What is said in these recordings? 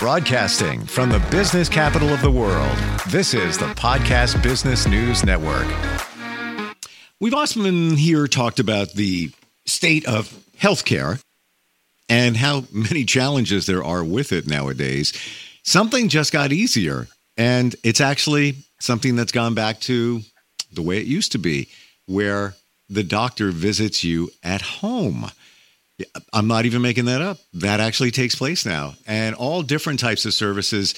Broadcasting from the business capital of the world, this is the Podcast Business News Network. We've often here talked about the state of healthcare and how many challenges there are with it nowadays. Something just got easier, and it's actually something that's gone back to the way it used to be, where the doctor visits you at home. I'm not even making that up. That actually takes place now. And all different types of services,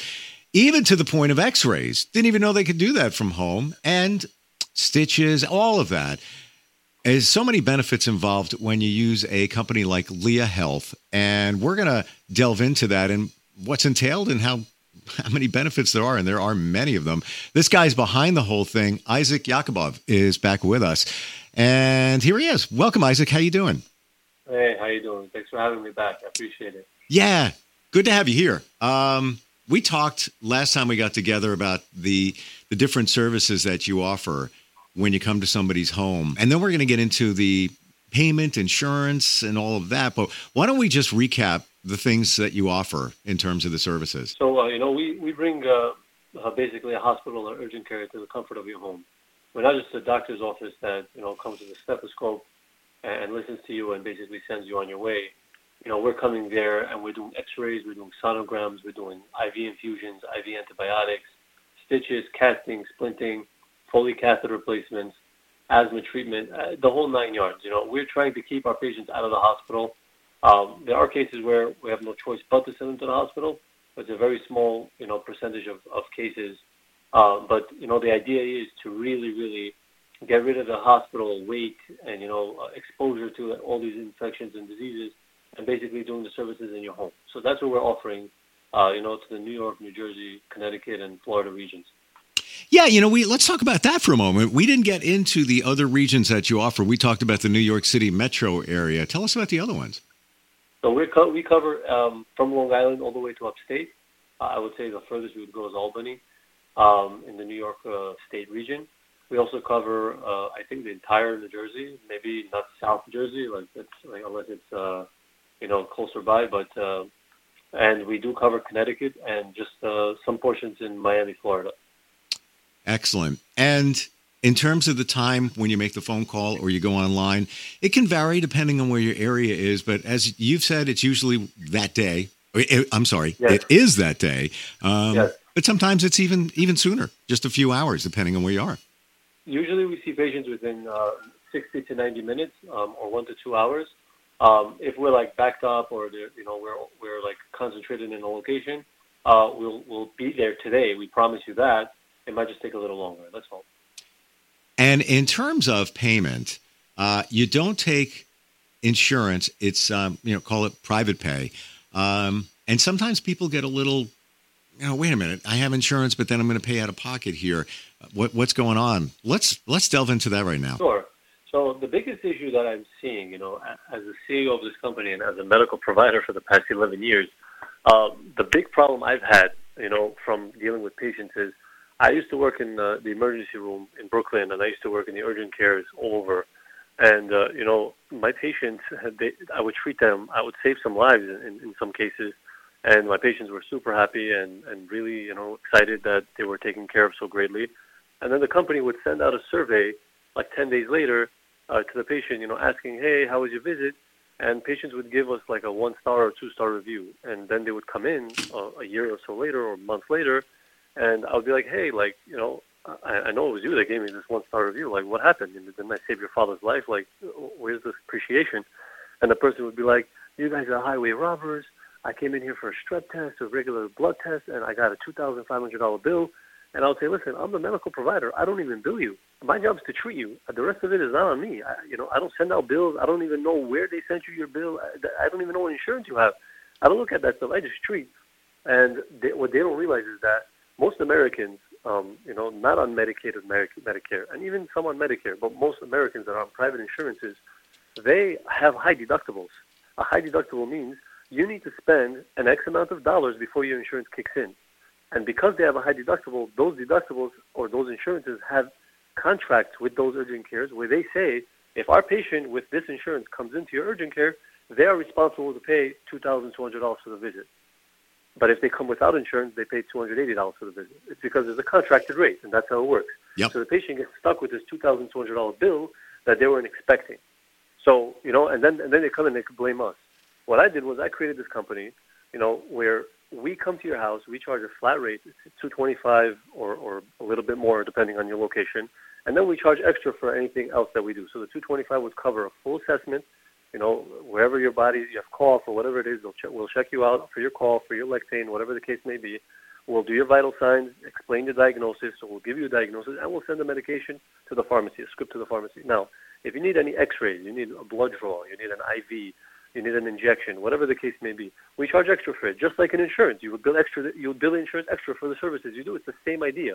even to the point of x rays. Didn't even know they could do that from home. And stitches, all of that. There's so many benefits involved when you use a company like LEAA Health. And we're going to delve into that and what's entailed and how how many benefits there are, and there are many of them. This guy's behind the whole thing. Isaak Yakubov is back with us, and here he is. Welcome, Isaak. How you doing? Hey, how you doing? Thanks for having me back. I appreciate it. Yeah, good to have you here. Um, we talked last time we got together about the the different services that you offer when you come to somebody's home, and then we're going to get into the payment, insurance, and all of that. But why don't we just recap the things that you offer in terms of the services? So, uh, you know, we we bring uh, uh, basically a hospital or urgent care to the comfort of your home. We're not just a doctor's office that you know comes with a stethoscope and listens to you and basically sends you on your way. You know, we're coming there and we're doing X-rays, we're doing sonograms, we're doing IV infusions, IV antibiotics, stitches, casting, splinting, Foley catheter replacements, asthma treatment, uh, the whole nine yards. You know, we're trying to keep our patients out of the hospital. Um, there are cases where we have no choice but to send them to the hospital. It's a very small, you know, percentage of, of cases. Uh, but you know, the idea is to really, really get rid of the hospital wait and you know uh, exposure to all these infections and diseases, and basically doing the services in your home. So that's what we're offering, uh, you know, to the New York, New Jersey, Connecticut, and Florida regions. Yeah, you know, we let's talk about that for a moment. We didn't get into the other regions that you offer. We talked about the New York City metro area. Tell us about the other ones. So we co- we cover um, from Long Island all the way to upstate. Uh, I would say the furthest we would go is Albany, um, in the New York uh, State region. We also cover, uh, I think, the entire New Jersey, maybe not South Jersey, like it's like, unless it's uh, you know closer by, but uh, and we do cover Connecticut and just uh, some portions in Miami, Florida. Excellent. And in terms of the time when you make the phone call or you go online, it can vary depending on where your area is. But as you've said, it's usually that day. I'm sorry, yes. it is that day. Um, yes. But sometimes it's even even sooner, just a few hours, depending on where you are. Usually, we see patients within uh, 60 to 90 minutes, um, or one to two hours. Um, if we're like backed up, or you know we're we're like concentrated in a location, uh, we'll we'll be there today. We promise you that. It might just take a little longer. That's all. And in terms of payment, uh, you don't take insurance. It's um, you know call it private pay, and sometimes people get a little you know, wait a minute, I have insurance, but then I'm going to pay out of pocket here. What, what's going on? Let's let's delve into that right now. Sure. So the biggest issue that I'm seeing, you know, as the CEO of this company and as a medical provider for the past 11 years, uh, the big problem I've had, you know, from dealing with patients is I used to work in uh, the emergency room in Brooklyn, and I used to work in the urgent cares all over. And uh, you know, my patients, they, I would treat them. I would save some lives in, in some cases and my patients were super happy and, and really, you know, excited that they were taken care of so greatly. And then the company would send out a survey like 10 days later uh, to the patient, you know, asking, hey, how was your visit? And patients would give us like a one star or two star review. And then they would come in uh, a year or so later or a month later, and I would be like, hey, like, you know, I, I know it was you that gave me this one star review. Like, what happened? Didn't I save your father's life? Like, where's this appreciation? And the person would be like, you guys are highway robbers I came in here for a strep test, a regular blood test, and I got a $2,500 bill. And I'll say, listen, I'm the medical provider. I don't even bill you. My job is to treat you. The rest of it is not on me. I, you know, I don't send out bills. I don't even know where they sent you your bill. I, I don't even know what insurance you have. I don't look at that stuff. I just treat. And they, what they don't realize is that most Americans, um, you know, not on Medicaid or Medicare, and even some on Medicare, but most Americans that are on private insurances, they have high deductibles. A high deductible means you need to spend an X amount of dollars before your insurance kicks in. And because they have a high deductible, those deductibles or those insurances have contracts with those urgent cares where they say if our patient with this insurance comes into your urgent care, they are responsible to pay $2,200 for the visit. But if they come without insurance, they pay $280 for the visit. It's because there's a contracted rate, and that's how it works. Yep. So the patient gets stuck with this $2,200 bill that they weren't expecting. So, you know, and then, and then they come and they can blame us. What I did was I created this company, you know, where we come to your house, we charge a flat rate, it's 225 or, or a little bit more depending on your location, and then we charge extra for anything else that we do. So the 225 would cover a full assessment, you know, wherever your body, you have cough or whatever it is, they'll check, we'll check you out for your cough, for your leg pain, whatever the case may be. We'll do your vital signs, explain the diagnosis, so we'll give you a diagnosis, and we'll send the medication to the pharmacy, a script to the pharmacy. Now, if you need any x-rays, you need a blood draw, you need an IV, you need an injection, whatever the case may be, we charge extra for it, just like an insurance. You would bill extra, you would bill insurance extra for the services you do. It's the same idea.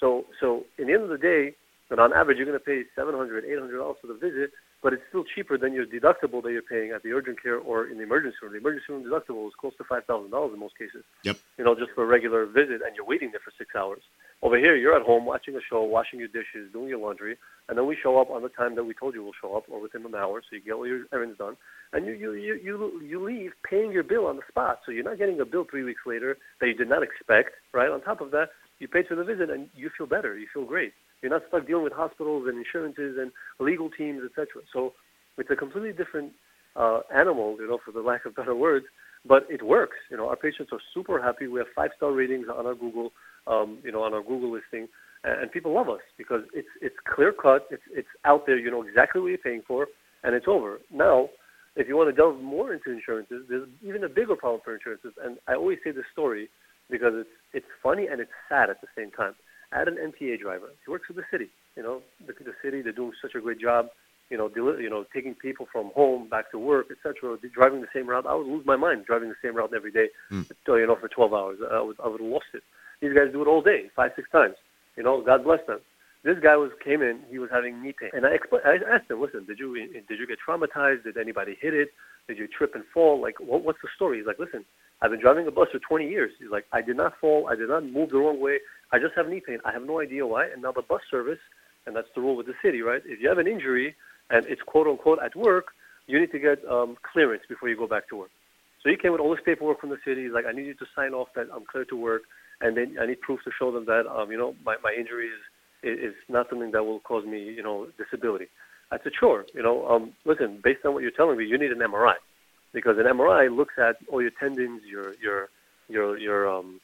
So, so in the end of the day, and on average, you're going to pay $700, $800 for the visit, but it's still cheaper than your deductible that you're paying at the urgent care or in the emergency room. The emergency room deductible is close to $5,000 in most cases. Yep. You know, just for a regular visit, and you're waiting there for six hours. Over here, you're at home watching a show, washing your dishes, doing your laundry, and then we show up on the time that we told you we'll show up, or within an hour, so you get all your errands done, and you you you you, you leave paying your bill on the spot. So you're not getting a bill three weeks later that you did not expect. Right. On top of that, you paid for the visit, and you feel better. You feel great. You're not stuck dealing with hospitals and insurances and legal teams, etc. So it's a completely different uh, animal, you know, for the lack of better words. But it works. You know, our patients are super happy. We have five star ratings on our Google, um, you know, on our Google listing, and, and people love us because it's it's clear cut. It's it's out there. You know exactly what you're paying for, and it's over. Now, if you want to delve more into insurances, there's even a bigger problem for insurances. And I always say this story because it's it's funny and it's sad at the same time. I had an MTA driver. He works for the city. You know, the, the city. They're doing such a great job. You know, deli- you know, taking people from home back to work, etc. Driving the same route. I would lose my mind driving the same route every day. Mm. You know, for 12 hours, I would I would have lost it. These guys do it all day, five six times. You know, God bless them. This guy was came in. He was having knee pain, and I expl- I asked him, "Listen, did you did you get traumatized? Did anybody hit it? Did you trip and fall? Like, what, what's the story?" He's like, "Listen, I've been driving a bus for 20 years." He's like, "I did not fall. I did not move the wrong way. I just have knee pain. I have no idea why." And now the bus service, and that's the rule with the city, right? If you have an injury and it's quote unquote at work, you need to get um, clearance before you go back to work. So he came with all this paperwork from the city. He's like, "I need you to sign off that I'm clear to work." and then I need proof to show them that um, you know my, my injury is is not something that will cause me you know disability. I said sure. You know, um, listen, based on what you're telling me, you need an MRI because an MRI looks at all your tendons, your your your your um,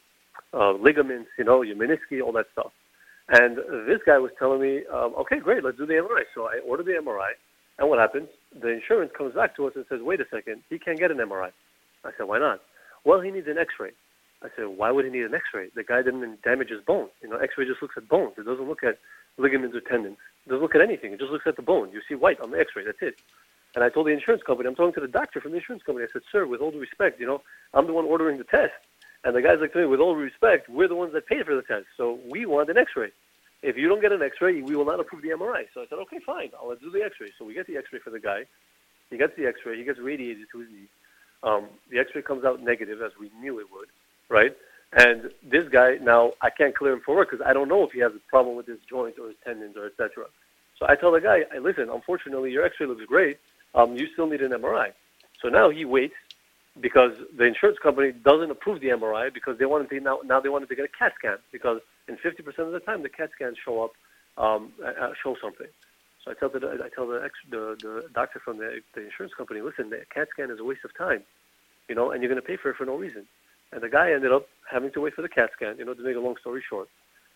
uh, ligaments, you know, your menisci, all that stuff. And this guy was telling me, um, okay, great, let's do the MRI. So I ordered the MRI, and what happens? The insurance comes back to us and says, wait a second, he can't get an MRI. I said, why not? Well, he needs an X-ray. I said, why would he need an X-ray? The guy didn't damage his bone. You know, X-ray just looks at bones. It doesn't look at ligaments or tendons. It doesn't look at anything. It just looks at the bone. You see white on the X-ray. That's it. And I told the insurance company, I'm talking to the doctor from the insurance company. I said, sir, with all due respect, you know, I'm the one ordering the test. And the guy's like to me, with all due respect, we're the ones that paid for the test. So we want an X-ray. If you don't get an X-ray, we will not approve the MRI. So I said, okay, fine. I'll do the X-ray. So we get the X-ray for the guy. He gets the X-ray. He gets radiated to his knee. Um, the X-ray comes out negative, as we knew it would, right? And this guy now, I can't clear him for work because I don't know if he has a problem with his joints or his tendons or etc. So I tell the guy, hey, listen, unfortunately, your X-ray looks great. Um, you still need an MRI. So now he waits because the insurance company doesn't approve the MRI because they wanted to now now they wanted to get a CAT scan because in 50% of the time the CAT scans show up um, uh, show something. So I tell the I tell the, ex, the the doctor from the, the insurance company, listen, the CAT scan is a waste of time, you know, and you're going to pay for it for no reason. And the guy ended up having to wait for the CAT scan, you know, to make a long story short.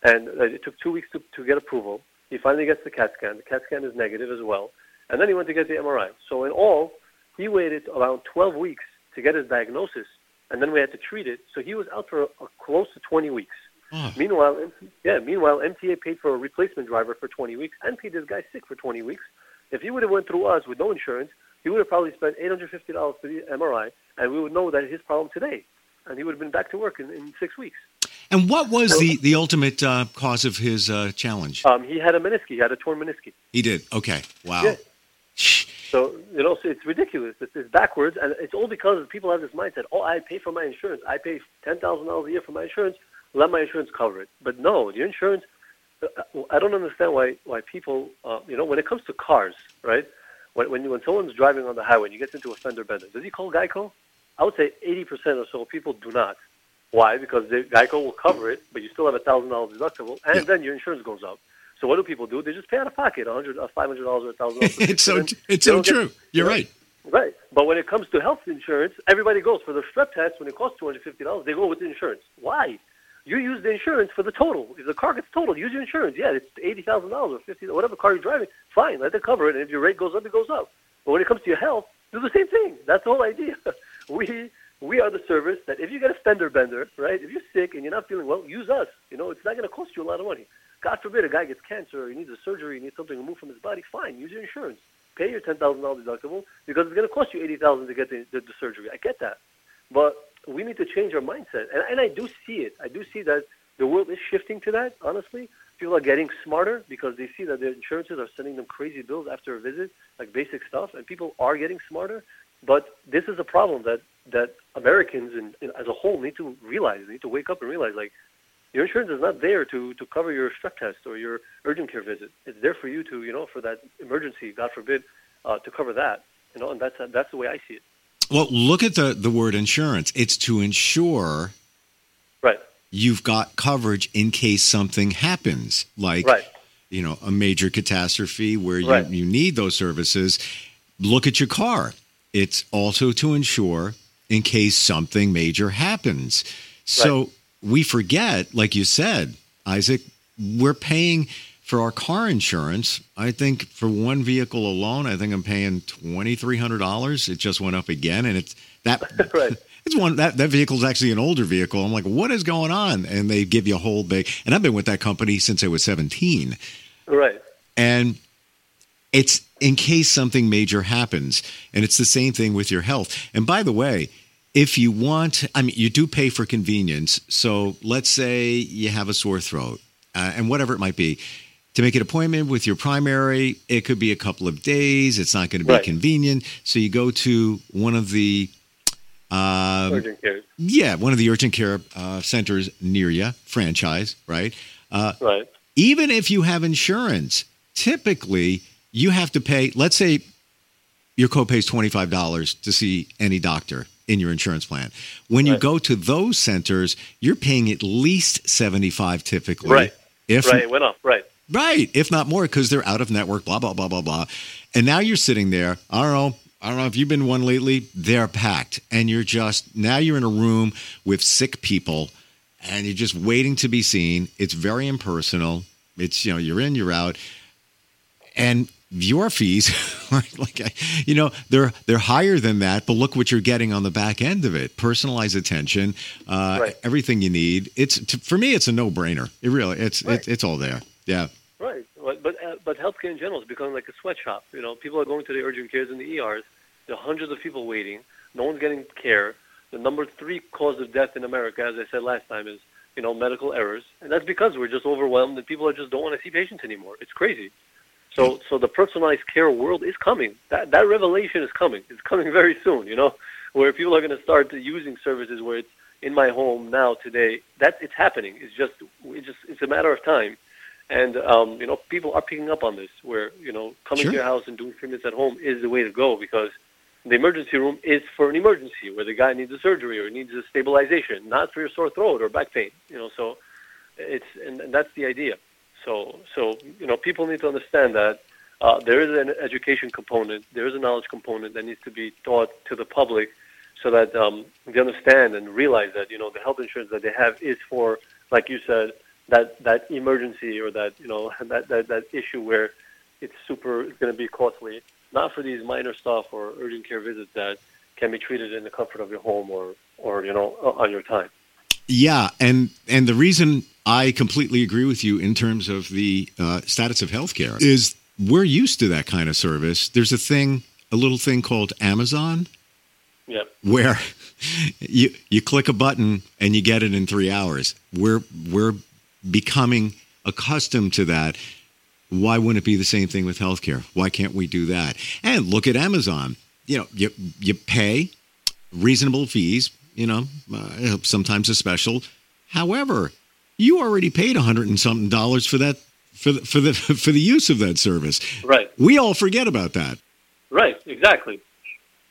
And uh, it took two weeks to, to get approval. He finally gets the CAT scan. The CAT scan is negative as well. And then he went to get the MRI. So in all, he waited around 12 weeks to get his diagnosis, and then we had to treat it. So he was out for a, a close to 20 weeks. Oh. Meanwhile, yeah. Meanwhile, MTA paid for a replacement driver for 20 weeks and paid this guy sick for 20 weeks. If he would have went through us with no insurance, he would have probably spent $850 for the MRI, and we would know that his problem today, and he would have been back to work in, in six weeks. And what was the, the ultimate uh, cause of his uh, challenge? Um, he had a meniscus. He had a torn meniscus. He did. Okay. Wow. Yeah. So you know, so it's ridiculous. It's, it's backwards, and it's all because people have this mindset. Oh, I pay for my insurance. I pay ten thousand dollars a year for my insurance. Let my insurance cover it. But no, your insurance. uh, I don't understand why why people. Uh, you know, when it comes to cars, right? When when when someone's driving on the highway and you get into a fender bender, does he call Geico? I would say eighty percent or so people do not. Why? Because the Geico will cover it, but you still have a thousand dollars deductible, and Yeah. then your insurance goes up. So what do people do? They just pay out of pocket, a hundred, five hundred dollars or a thousand dollars. it's so it's so don't get- true. You're right. Right. But when it comes to health insurance, everybody goes for the strep test when it costs two hundred fifty dollars. They go with the insurance. Why? You use the insurance for the total. If the car gets totaled, use your insurance. Yeah, it's eighty thousand dollars or fifty, whatever car you're driving. Fine, let them cover it. And if your rate goes up, it goes up. But when it comes to your health, do the same thing. That's the whole idea. we we are the service that if you get a fender bender, right? If you're sick and you're not feeling well, use us. You know, it's not going to cost you a lot of money. God forbid a guy gets cancer, or he needs a surgery, he needs something removed from his body. Fine, use your insurance. Pay your ten thousand dollars deductible because it's going to cost you eighty thousand to get the, the, the surgery. I get that, but we need to change our mindset, and, and I do see it. I do see that the world is shifting to that. Honestly, people are getting smarter because they see that their insurances are sending them crazy bills after a visit, like basic stuff, and people are getting smarter. But this is a problem that that Americans and, and as a whole need to realize. They need to wake up and realize, like, your insurance is not there to, to cover your strep test or your urgent care visit. It's there for you to, you know, for that emergency, God forbid, uh, to cover that. You know, and that's that's the way I see it. Well, look at the the word insurance. It's to ensure Right. you've got coverage in case something happens, like Right. you know a major catastrophe where you, Right. you need those services. Look at your car. It's also to ensure in case something major happens. So we forget, like you said, Isaak, we're paying for our car insurance. I think for one vehicle alone, I think I'm paying twenty three hundred dollars. It just went up again, and it's that Right. it's one that that vehicle is actually an older vehicle. I'm like, what is going on? And they give you a whole big. And I've been with that company since I was 17, Right. and it's in case something major happens. And it's the same thing with your health. And by the way, if you want, I mean, you do pay for convenience. So let's say you have a sore throat, uh, and whatever it might be. To make an appointment with your primary, it could be a couple of days. It's not going to be Right. convenient. So you go to one of the um, Urgent care. yeah, one of the urgent care uh, centers near you, franchise, right? Uh, Right. even if you have insurance, typically you have to pay, let's say your copay is $25 to see any doctor in your insurance plan. When you Right. go to those centers, you're paying at least 75 typically. Right. If right. It went up. Right. Right, if not more, because they're out of network, blah, blah, blah, blah, blah. And now you're sitting there. I don't know. I don't know if you've been one lately. They're packed. And you're just, now you're in a room with sick people and you're just waiting to be seen. It's very impersonal. It's, you know, you're in, you're out. And your fees, like, you know, they're they're higher than that. But look what you're getting on the back end of it: personalized attention, uh, Right. everything you need. It's to, for me, it's a no brainer. It really, it's Right. it's it's all there. Yeah. Right. But but, uh, but healthcare in general is becoming like a sweatshop. You know, people are going to the urgent cares and the ERs. There are hundreds of people waiting. No one's getting care. The number three cause of death in America, as I said last time, is you know medical errors, and that's because we're just overwhelmed and people are just don't want to see patients anymore. It's crazy. So so the personalized care world is coming. That that revelation is coming. It's coming very soon. You know, where people are going to start using services where it's in my home now today. That it's happening. It's just it's just it's a matter of time. And um, you know, people are picking up on this. Where you know, coming Sure. to your house and doing treatments at home is the way to go because the emergency room is for an emergency where the guy needs a surgery or needs a stabilization, not for your sore throat or back pain. You know, so it's and, and that's the idea. So so you know, people need to understand that uh, there is an education component, there is a knowledge component that needs to be taught to the public, so that um, they understand and realize that you know the health insurance that they have is for, like you said, that that emergency or that you know that that, that issue where it's super it's going to be costly, not for these minor stuff or urgent care visits that can be treated in the comfort of your home or or you know on your time. Yeah, and and the reason I completely agree with you in terms of the uh, status of healthcare is we're used to that kind of service. There's a thing, a little thing called Amazon, Yeah. where you you click a button and you get it in three hours. We're we're becoming accustomed to that. Why wouldn't it be the same thing with healthcare? Why can't we do that? And look at Amazon. You know, you you pay reasonable fees. You know, uh, sometimes a special. However, you already paid a hundred and something dollars for that for the, for the for the use of that service. Right. We all forget about that. Right. Exactly.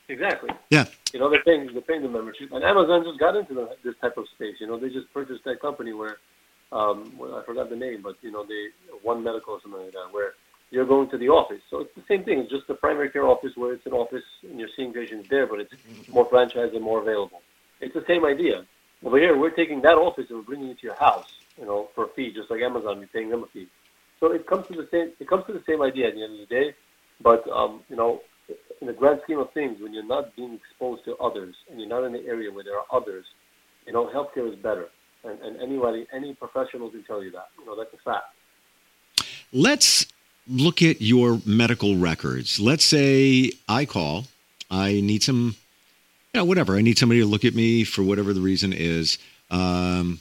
Exactly. Yeah. You know, they're paying they're paying the membership, and Amazon just got into the, this type of space. You know, they just purchased that company where, um, well, I forgot the name, but you know, they One Medical or something like that, where you're going to the office. So it's the same thing. It's just the primary care office where it's an office and you're seeing patients there, but it's more franchise and more available. It's the same idea. Over here, we're taking that office and we're bringing it to your house, you know, for a fee, just like Amazon, you're paying them a fee. So it comes to the same. It comes to the same idea at the end of the day. But um, you know, in the grand scheme of things, when you're not being exposed to others and you're not in the area where there are others, you know, healthcare is better. And, and anybody, any professional can tell you that. You know, that's a fact. Let's look at your medical records. Let's say I call, I need some, you know, whatever. I need somebody to look at me for whatever the reason is. Um,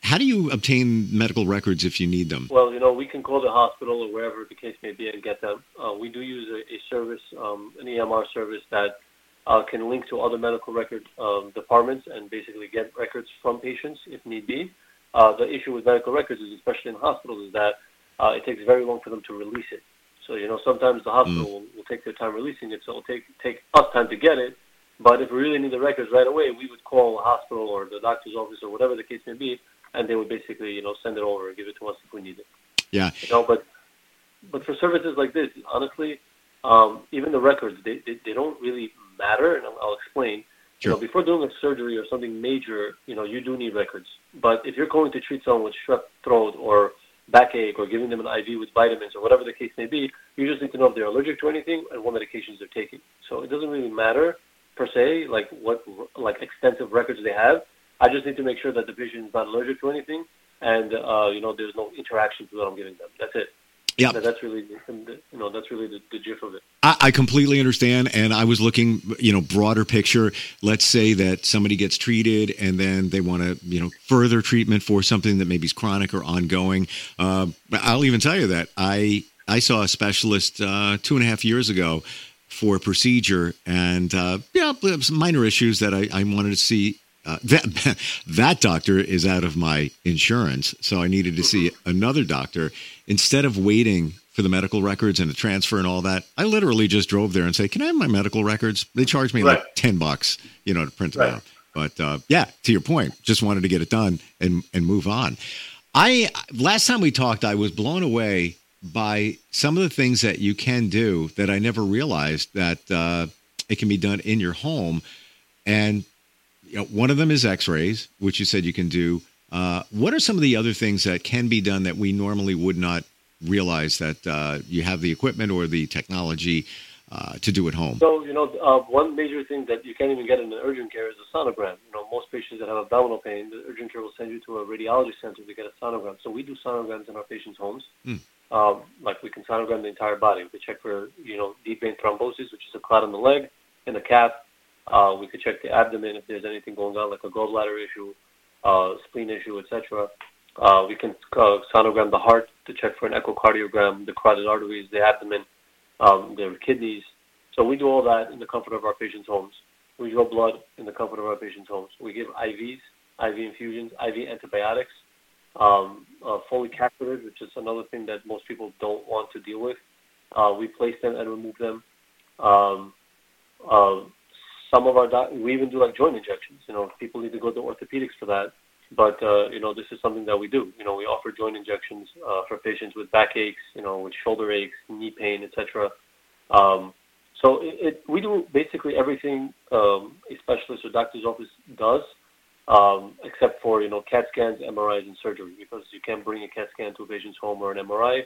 how do you obtain medical records if you need them? Well, you know, we can call the hospital or wherever the case may be and get them. Uh, we do use a, a service, um, an EMR service that uh, can link to other medical record um, departments and basically get records from patients if need be. Uh, the issue with medical records is, especially in hospitals, is that uh, it takes very long for them to release it. So you know, sometimes the hospital mm. will, will take their time releasing it, so it'll take take us time to get it. But if we really need the records right away, we would call a hospital or the doctor's office or whatever the case may be, and they would basically, you know, send it over and give it to us if we need it. Yeah. You know, but but for services like this, honestly, um, even the records they, they, they don't really matter, and I'll, I'll explain. Sure. You know, before doing a surgery or something major, you know, you do need records. But if you're going to treat someone with strep throat or backache or giving them an IV with vitamins or whatever the case may be, you just need to know if they're allergic to anything and what medications they're taking. So it doesn't really matter per se, like what like extensive records they have. I just need to make sure that the patient is not allergic to anything, and uh, you know there's no interaction to what I'm giving them. That's it. Yeah, that's really the, you know that's really the, the gist of it. I, I, completely understand, and I was looking, you know, broader picture. Let's say that somebody gets treated, and then they want to, you know, further treatment for something that maybe is chronic or ongoing. Uh, I'll even tell you that I I saw a specialist uh, two and a half years ago for a procedure, and uh, yeah, some minor issues that I, I wanted to see uh, that that doctor is out of my insurance, so I needed to see another doctor. Instead of waiting for the medical records and the transfer and all that, I literally just drove there and say, "Can I have my medical records?" They charged me right. like ten bucks, you know, to print them right. out. But uh, yeah, to your point, just wanted to get it done and and move on. I last time we talked, I was blown away by some of the things that you can do that I never realized that uh, it can be done in your home. And you know, one of them is X-rays, which you said you can do. Uh, what are some of the other things that can be done that we normally would not realize that uh, you have the equipment or the technology uh, to do at home? So, you know, uh, one major thing that you can't even get in the urgent care is a sonogram. You know, most patients that have abdominal pain, the urgent care will send you to a radiology center to get a sonogram. So we do sonograms in our patients' homes. Mm. Um, like we can sonogram the entire body. We can check for, you know, deep vein thrombosis, which is a clot in the leg, in the calf, uh, we could check the abdomen if there's anything going on, like a gallbladder issue, uh, spleen issue, etc. Uh, we can uh, sonogram the heart to check for an echocardiogram, the carotid arteries, the abdomen, um, their kidneys. So we do all that in the comfort of our patients' homes. We draw blood in the comfort of our patients' homes. We give IVs, IV infusions, IV antibiotics, um, uh, Foley cathetered, which is another thing that most people don't want to deal with. Uh, we place them and remove them. Um, uh, some of our doc- we even do like joint injections. You know, people need to go to orthopedics for that. But uh, you know, this is something that we do. You know, we offer joint injections uh, for patients with backaches, you know, with shoulder aches, knee pain, etc. Um, so it, it, we do basically everything um, a specialist or doctor's office does, except for you know CAT scans, MRIs, and surgery, because you can't bring a CAT scan to a patient's home or an MRI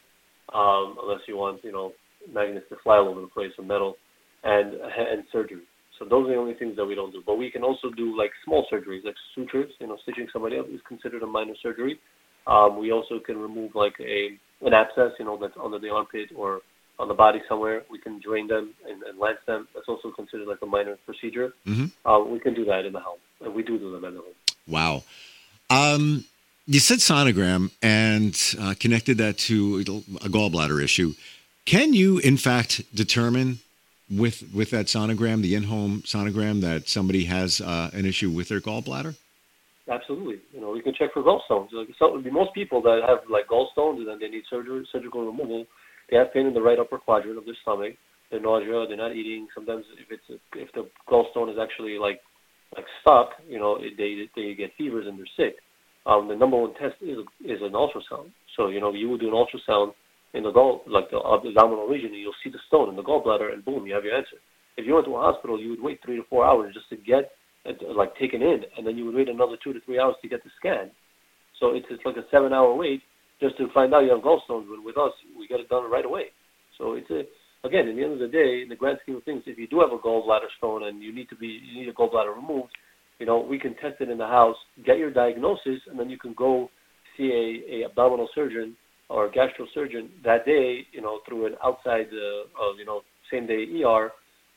um, unless you want you know magnets to fly all over the place or metal, and and surgery. So those are the only things that we don't do. But we can also do like small surgeries, like sutures. You know, stitching somebody up is considered a minor surgery. Um, we also can remove like a an abscess, you know, that's under the armpit or on the body somewhere. We can drain them and, and lance them. That's also considered like a minor procedure. Mm-hmm. Uh, we can do that in the home, and we do do them the home. Wow. Um, you said sonogram and uh, connected that to a gallbladder issue. Can you, in fact, determine with with that sonogram, the in-home sonogram, that somebody has uh, an issue with their gallbladder? Absolutely. You know, we can check for gallstones. Like so, most people that have like gallstones and then they need surgery, surgical removal, they have pain in the right upper quadrant of their stomach. they're nausea, they're not eating. Sometimes if it's if the gallstone is actually like like stuck, you know, they they get fevers and they're sick. Um, the number one test is is an ultrasound. So you know, you would do an ultrasound in the gall, like the abdominal region, and you'll see the stone in the gallbladder, and boom, you have your answer. If you went to a hospital, you would wait three to four hours just to get uh, like taken in, and then you would wait another two to three hours to get the scan. So it's it's like a seven-hour wait just to find out you have gallstones. But with us, we get it done right away. So it's a again, in the end of the day, in the grand scheme of things, if you do have a gallbladder stone and you need to be you need a gallbladder removed, you know we can test it in the house, get your diagnosis, and then you can go see a, a abdominal surgeon or a gastrosurgeon that day, you know, through an outside, uh, uh, you know, same day ER,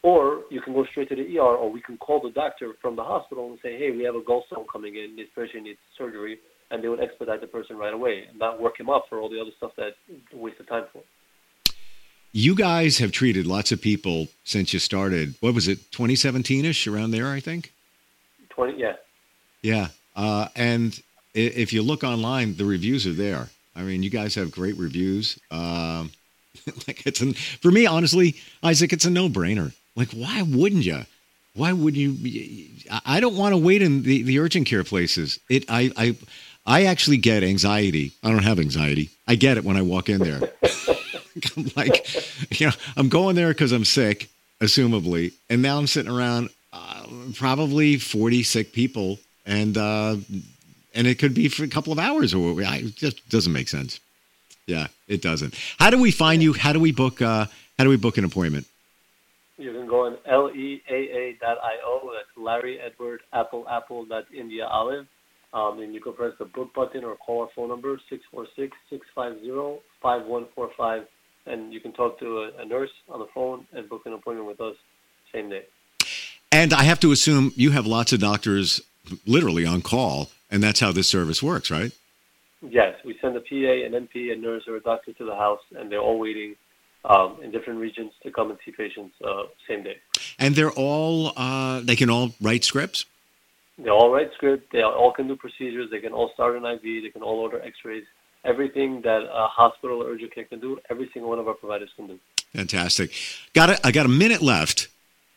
or you can go straight to the ER, or we can call the doctor from the hospital and say, hey, we have a gallstone coming in, this person needs surgery, and they would expedite the person right away and not work him up for all the other stuff that waste of time for. You guys have treated lots of people since you started. What was it, 2017 ish, around there, I think? 20, yeah. Yeah. Uh, and if you look online, the reviews are there. I mean, you guys have great reviews. Um, like it's an, for me, honestly, Isaak, it's a no brainer. Like, why wouldn't you? Why would you? I don't want to wait in the, the urgent care places. It, I, I, I actually get anxiety. I don't have anxiety. I get it when I walk in there. I'm like, you know, I'm going there because I'm sick, assumably, and now I'm sitting around uh, probably 40 sick people, and uh, and it could be for a couple of hours, or it just doesn't make sense. Yeah, it doesn't. How do we find you? How do we book? Uh, how do we book an appointment? You can go on leaa.io. That's Larry Edward Apple Apple India Olive. Um, and you can press the book button or call our phone number 646-650-5145 and you can talk to a, a nurse on the phone and book an appointment with us same day. And I have to assume you have lots of doctors literally on call, and that's how this service works, right? Yes, we send a PA, an NP, a nurse, or a doctor to the house, and they're all waiting um, in different regions to come and see patients uh, same day. And they're all uh, they can all write scripts. They all write scripts. They all can do procedures. They can all start an IV. They can all order X-rays everything that a hospital or urgent care can do, every single one of our providers can do. Fantastic. Got it. I got a minute left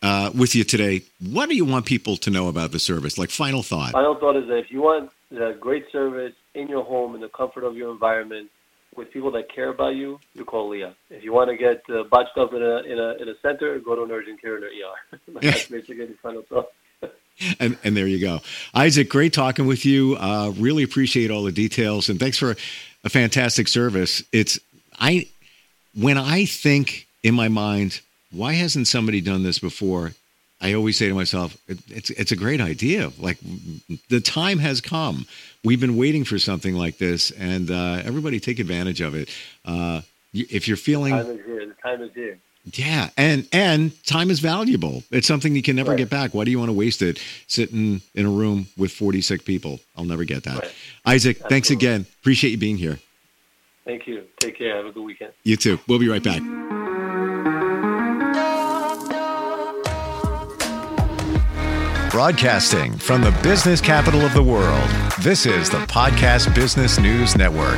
uh, with you today. What do you want people to know about the service? Like final thought. Final thought is that if you want a great service in your home in the comfort of your environment with people that care about you, you call LEAA. If you want to get uh, botched up in a in a in a center, go to an urgent care in an ER. That's basically the final thought. and, and there you go. Isaak, great talking with you. Uh, really appreciate all the details. And thanks for a fantastic service. It's I when I think in my mind, why hasn't somebody done this before? I always say to myself, it, it's it's a great idea. Like the time has come. We've been waiting for something like this, and uh, everybody take advantage of it. Uh, if you're feeling, the time is here. The time is here. Yeah, and and time is valuable. It's something you can never right. get back. Why do you want to waste it sitting in a room with 40 sick people? I'll never get that. Right. Isaak, Absolutely. thanks again. Appreciate you being here. Thank you. Take care. Have a good weekend. You too. We'll be right back. Broadcasting from the business capital of the world, this is the Podcast Business News Network.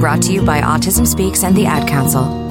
Brought to you by Autism Speaks and the Ad Council.